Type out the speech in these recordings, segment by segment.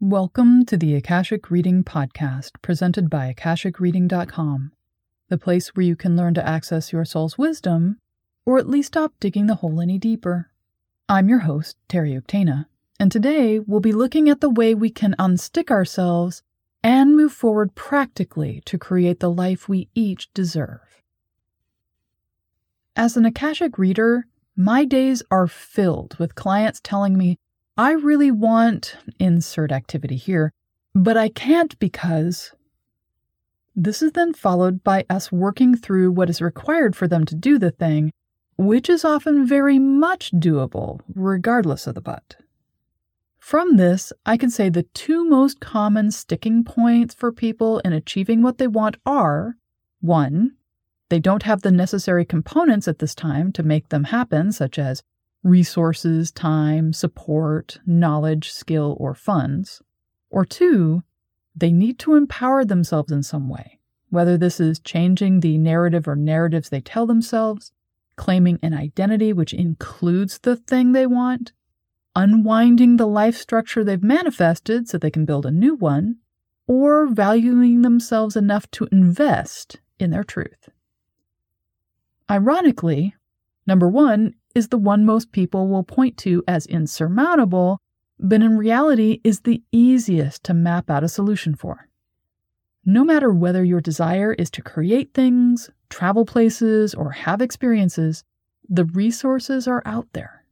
Welcome to the Akashic Reading Podcast, presented by AkashicReading.com, the place where you can learn to access your soul's wisdom, or at least stop digging the hole any deeper. I'm your host, Terry Octana, and today we'll be looking at the way we can unstick ourselves and move forward practically to create the life we each deserve. As an Akashic reader, my days are filled with clients telling me I really want insert activity here, but I can't because. This is then followed by us working through what is required for them to do the thing, which is often very much doable, regardless of the but. From this, I can say the two most common sticking points for people in achieving what they want are 1. They don't have the necessary components at this time to make them happen, such as resources, time, support, knowledge, skill, or funds. Or two, they need to empower themselves in some way, whether this is changing the narrative or narratives they tell themselves, claiming an identity which includes the thing they want, unwinding the life structure they've manifested so they can build a new one, or valuing themselves enough to invest in their truth. Ironically, number one is the one most people will point to as insurmountable, but in reality is the easiest to map out a solution for. No matter whether your desire is to create things, travel places, or have experiences, the resources are out there.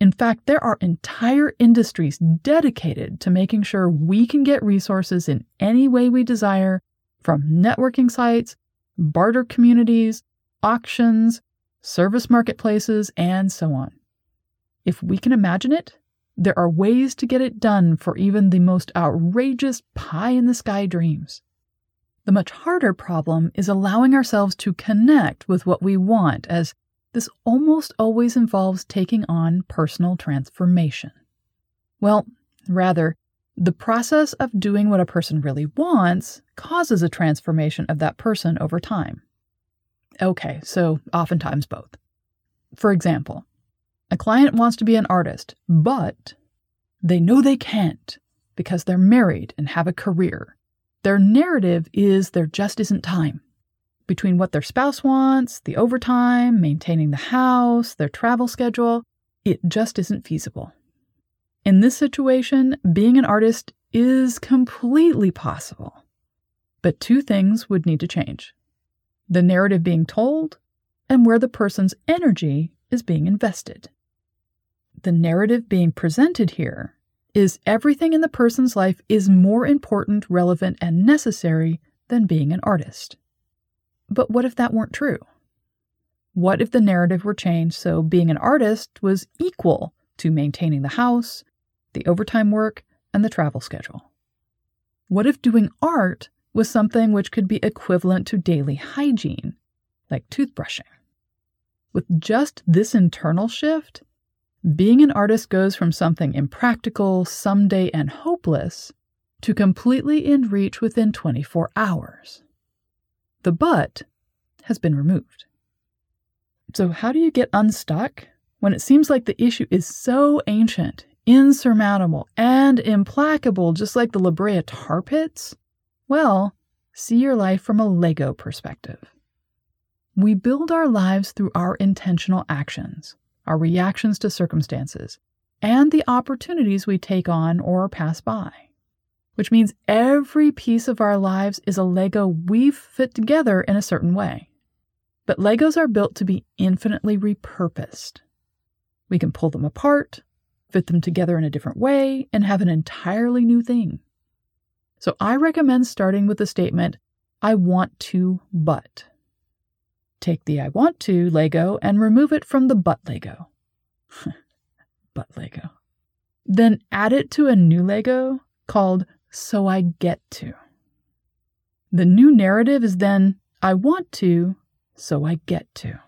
In fact, there are entire industries dedicated to making sure we can get resources in any way we desire from networking sites, barter communities, auctions, service marketplaces, and so on. If we can imagine it, there are ways to get it done for even the most outrageous pie in the sky dreams. The much harder problem is allowing ourselves to connect with what we want, as this almost always involves taking on personal transformation. Well, rather, the process of doing what a person really wants causes a transformation of that person over time. Okay, so oftentimes both. For example, a client wants to be an artist, but they know they can't because they're married and have a career. Their narrative is there just isn't time. Between what their spouse wants, the overtime, maintaining the house, their travel schedule, it just isn't feasible. In this situation, being an artist is completely possible. But two things would need to change the narrative being told, and where the person's energy is being invested. The narrative being presented here is everything in the person's life is more important, relevant, and necessary than being an artist. But what if that weren't true? What if the narrative were changed so being an artist was equal to maintaining the house, the overtime work, and the travel schedule? What if doing art was something which could be equivalent to daily hygiene, like toothbrushing. With just this internal shift, being an artist goes from something impractical, someday, and hopeless to completely in reach within 24 hours. The but has been removed. So, how do you get unstuck when it seems like the issue is so ancient, insurmountable, and implacable, just like the La Brea tar pits? Well, see your life from a Lego perspective. We build our lives through our intentional actions, our reactions to circumstances, and the opportunities we take on or pass by. Which means every piece of our lives is a Lego we've fit together in a certain way. But Legos are built to be infinitely repurposed. We can pull them apart, fit them together in a different way, and have an entirely new thing. So I recommend starting with the statement, I want to, but. Take the I want to Lego and remove it from the but Lego. but Lego. Then add it to a new Lego called So I Get to. The new narrative is then I want to, so I get to.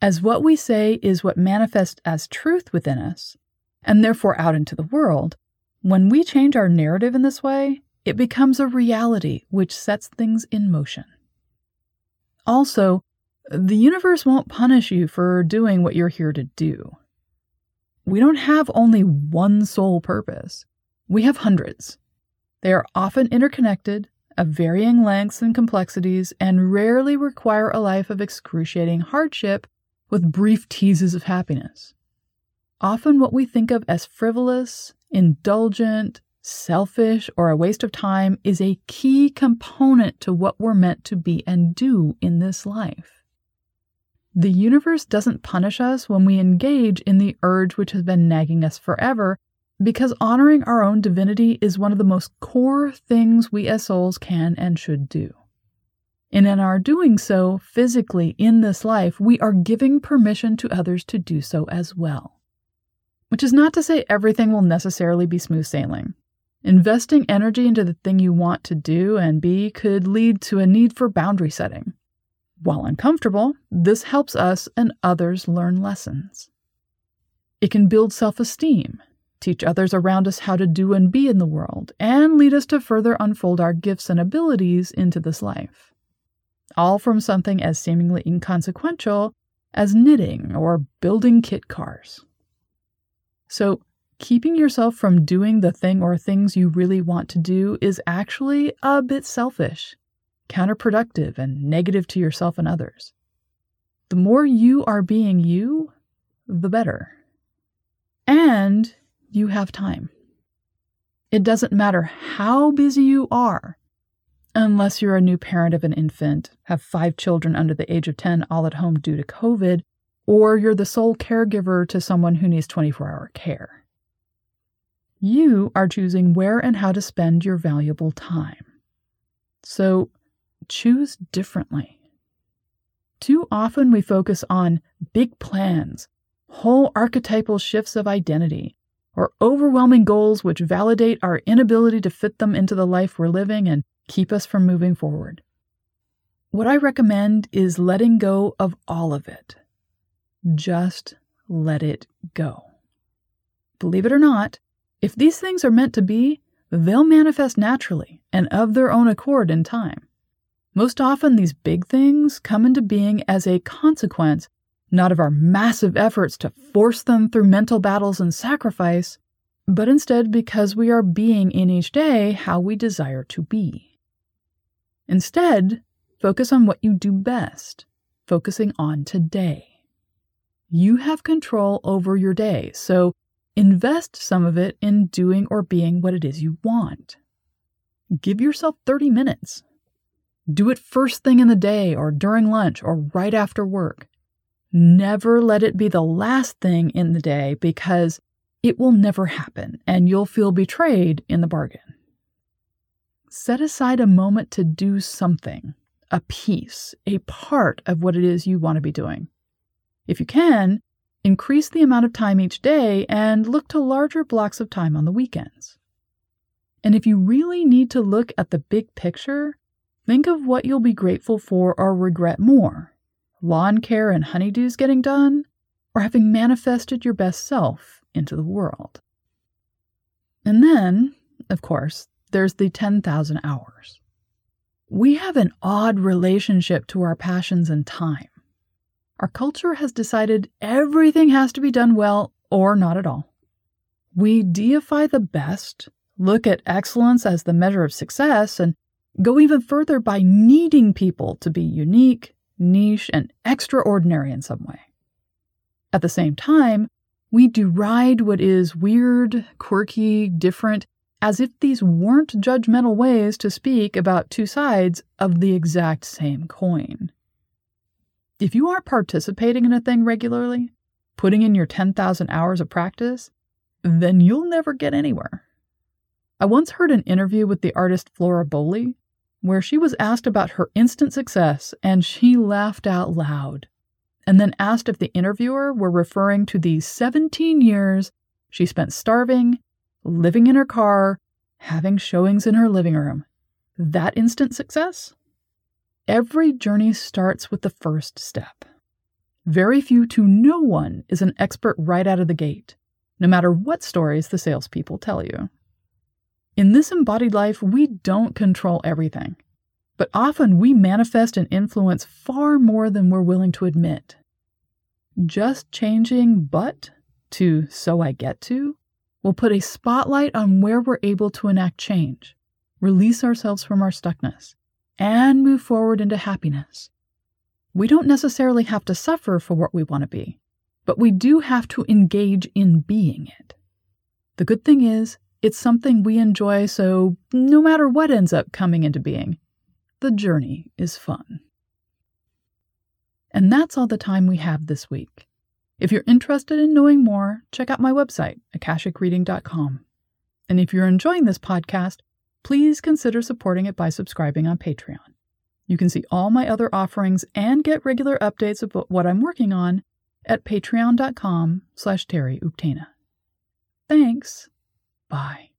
As what we say is what manifests as truth within us, and therefore out into the world, when we change our narrative in this way, it becomes a reality which sets things in motion. Also, the universe won't punish you for doing what you're here to do. We don't have only one sole purpose. We have hundreds. They are often interconnected, of varying lengths and complexities, and rarely require a life of excruciating hardship with brief teases of happiness. Often, what we think of as frivolous, indulgent, selfish, or a waste of time is a key component to what we're meant to be and do in this life. The universe doesn't punish us when we engage in the urge which has been nagging us forever, because honoring our own divinity is one of the most core things we as souls can and should do. And in our doing so physically in this life, we are giving permission to others to do so as well. Which is not to say everything will necessarily be smooth sailing. Investing energy into the thing you want to do and be could lead to a need for boundary setting. While uncomfortable, this helps us and others learn lessons. It can build self esteem, teach others around us how to do and be in the world, and lead us to further unfold our gifts and abilities into this life. All from something as seemingly inconsequential as knitting or building kit cars. So, keeping yourself from doing the thing or things you really want to do is actually a bit selfish, counterproductive, and negative to yourself and others. The more you are being you, the better. And you have time. It doesn't matter how busy you are, unless you're a new parent of an infant, have five children under the age of 10 all at home due to COVID, or you're the sole caregiver to someone who needs 24 hour care. You are choosing where and how to spend your valuable time. So choose differently. Too often we focus on big plans, whole archetypal shifts of identity, or overwhelming goals which validate our inability to fit them into the life we're living and keep us from moving forward. What I recommend is letting go of all of it. Just let it go. Believe it or not, if these things are meant to be, they'll manifest naturally and of their own accord in time. Most often, these big things come into being as a consequence not of our massive efforts to force them through mental battles and sacrifice, but instead because we are being in each day how we desire to be. Instead, focus on what you do best, focusing on today. You have control over your day, so Invest some of it in doing or being what it is you want. Give yourself 30 minutes. Do it first thing in the day or during lunch or right after work. Never let it be the last thing in the day because it will never happen and you'll feel betrayed in the bargain. Set aside a moment to do something, a piece, a part of what it is you want to be doing. If you can, Increase the amount of time each day and look to larger blocks of time on the weekends. And if you really need to look at the big picture, think of what you'll be grateful for or regret more lawn care and honeydews getting done, or having manifested your best self into the world. And then, of course, there's the 10,000 hours. We have an odd relationship to our passions and time our culture has decided everything has to be done well or not at all. We deify the best, look at excellence as the measure of success, and go even further by needing people to be unique, niche, and extraordinary in some way. At the same time, we deride what is weird, quirky, different, as if these weren't judgmental ways to speak about two sides of the exact same coin. If you aren't participating in a thing regularly, putting in your 10,000 hours of practice, then you'll never get anywhere. I once heard an interview with the artist Flora Bowley where she was asked about her instant success and she laughed out loud, and then asked if the interviewer were referring to the 17 years she spent starving, living in her car, having showings in her living room. That instant success? Every journey starts with the first step. Very few to no one is an expert right out of the gate, no matter what stories the salespeople tell you. In this embodied life, we don't control everything, but often we manifest and influence far more than we're willing to admit. Just changing but to so I get to will put a spotlight on where we're able to enact change, release ourselves from our stuckness, and move forward into happiness. We don't necessarily have to suffer for what we want to be, but we do have to engage in being it. The good thing is, it's something we enjoy, so no matter what ends up coming into being, the journey is fun. And that's all the time we have this week. If you're interested in knowing more, check out my website, akashicreading.com. And if you're enjoying this podcast, please consider supporting it by subscribing on Patreon. You can see all my other offerings and get regular updates about what I'm working on at patreon.com slash Thanks. Bye.